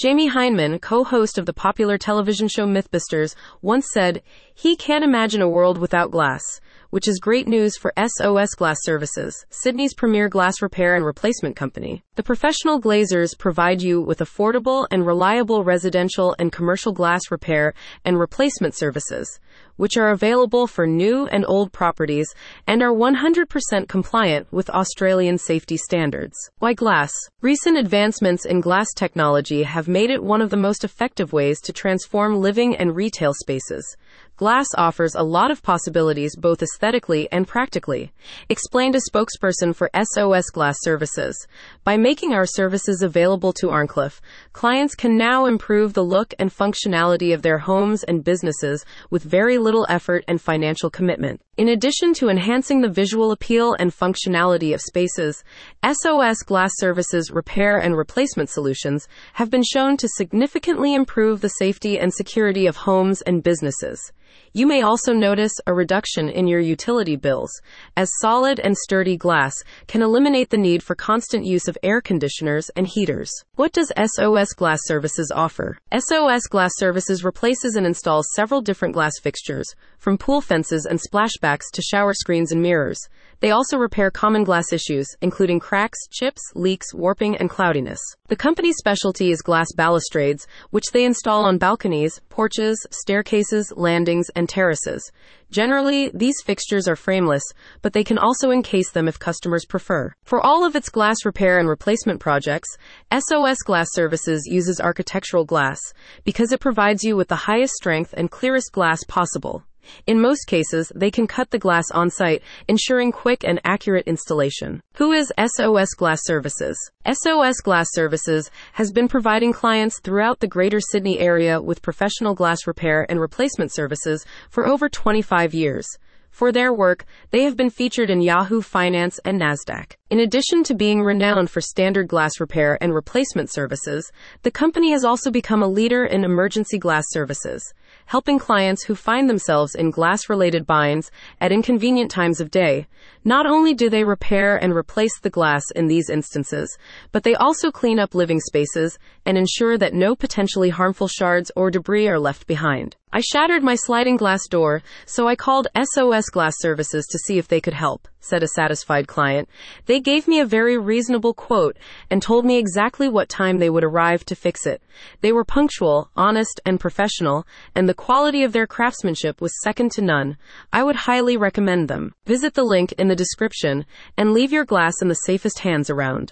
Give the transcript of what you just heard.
Jamie Hyneman, co host of the popular television show Mythbusters, once said, He can't imagine a world without glass which is great news for SOS Glass Services, Sydney's premier glass repair and replacement company. The professional glaziers provide you with affordable and reliable residential and commercial glass repair and replacement services, which are available for new and old properties and are 100% compliant with Australian safety standards. Why glass? Recent advancements in glass technology have made it one of the most effective ways to transform living and retail spaces. Glass offers a lot of possibilities both aesthetically and practically, explained a spokesperson for SOS Glass Services. By making our services available to Arncliffe, clients can now improve the look and functionality of their homes and businesses with very little effort and financial commitment. In addition to enhancing the visual appeal and functionality of spaces, SOS Glass Services repair and replacement solutions have been shown to significantly improve the safety and security of homes and businesses. You may also notice a reduction in your utility bills, as solid and sturdy glass can eliminate the need for constant use of air conditioners and heaters. What does SOS Glass Services offer? SOS Glass Services replaces and installs several different glass fixtures, from pool fences and splashbacks to shower screens and mirrors. They also repair common glass issues, including cracks, chips, leaks, warping, and cloudiness. The company's specialty is glass balustrades, which they install on balconies, porches, staircases, landings, and terraces. Generally, these fixtures are frameless, but they can also encase them if customers prefer. For all of its glass repair and replacement projects, SOS Glass Services uses architectural glass because it provides you with the highest strength and clearest glass possible. In most cases, they can cut the glass on site, ensuring quick and accurate installation. Who is SOS Glass Services? SOS Glass Services has been providing clients throughout the Greater Sydney area with professional glass repair and replacement services for over 25 years. For their work, they have been featured in Yahoo Finance and NASDAQ. In addition to being renowned for standard glass repair and replacement services, the company has also become a leader in emergency glass services helping clients who find themselves in glass related binds at inconvenient times of day. Not only do they repair and replace the glass in these instances, but they also clean up living spaces and ensure that no potentially harmful shards or debris are left behind. I shattered my sliding glass door, so I called SOS Glass Services to see if they could help, said a satisfied client. They gave me a very reasonable quote and told me exactly what time they would arrive to fix it. They were punctual, honest, and professional, and the quality of their craftsmanship was second to none. I would highly recommend them. Visit the link in the description and leave your glass in the safest hands around.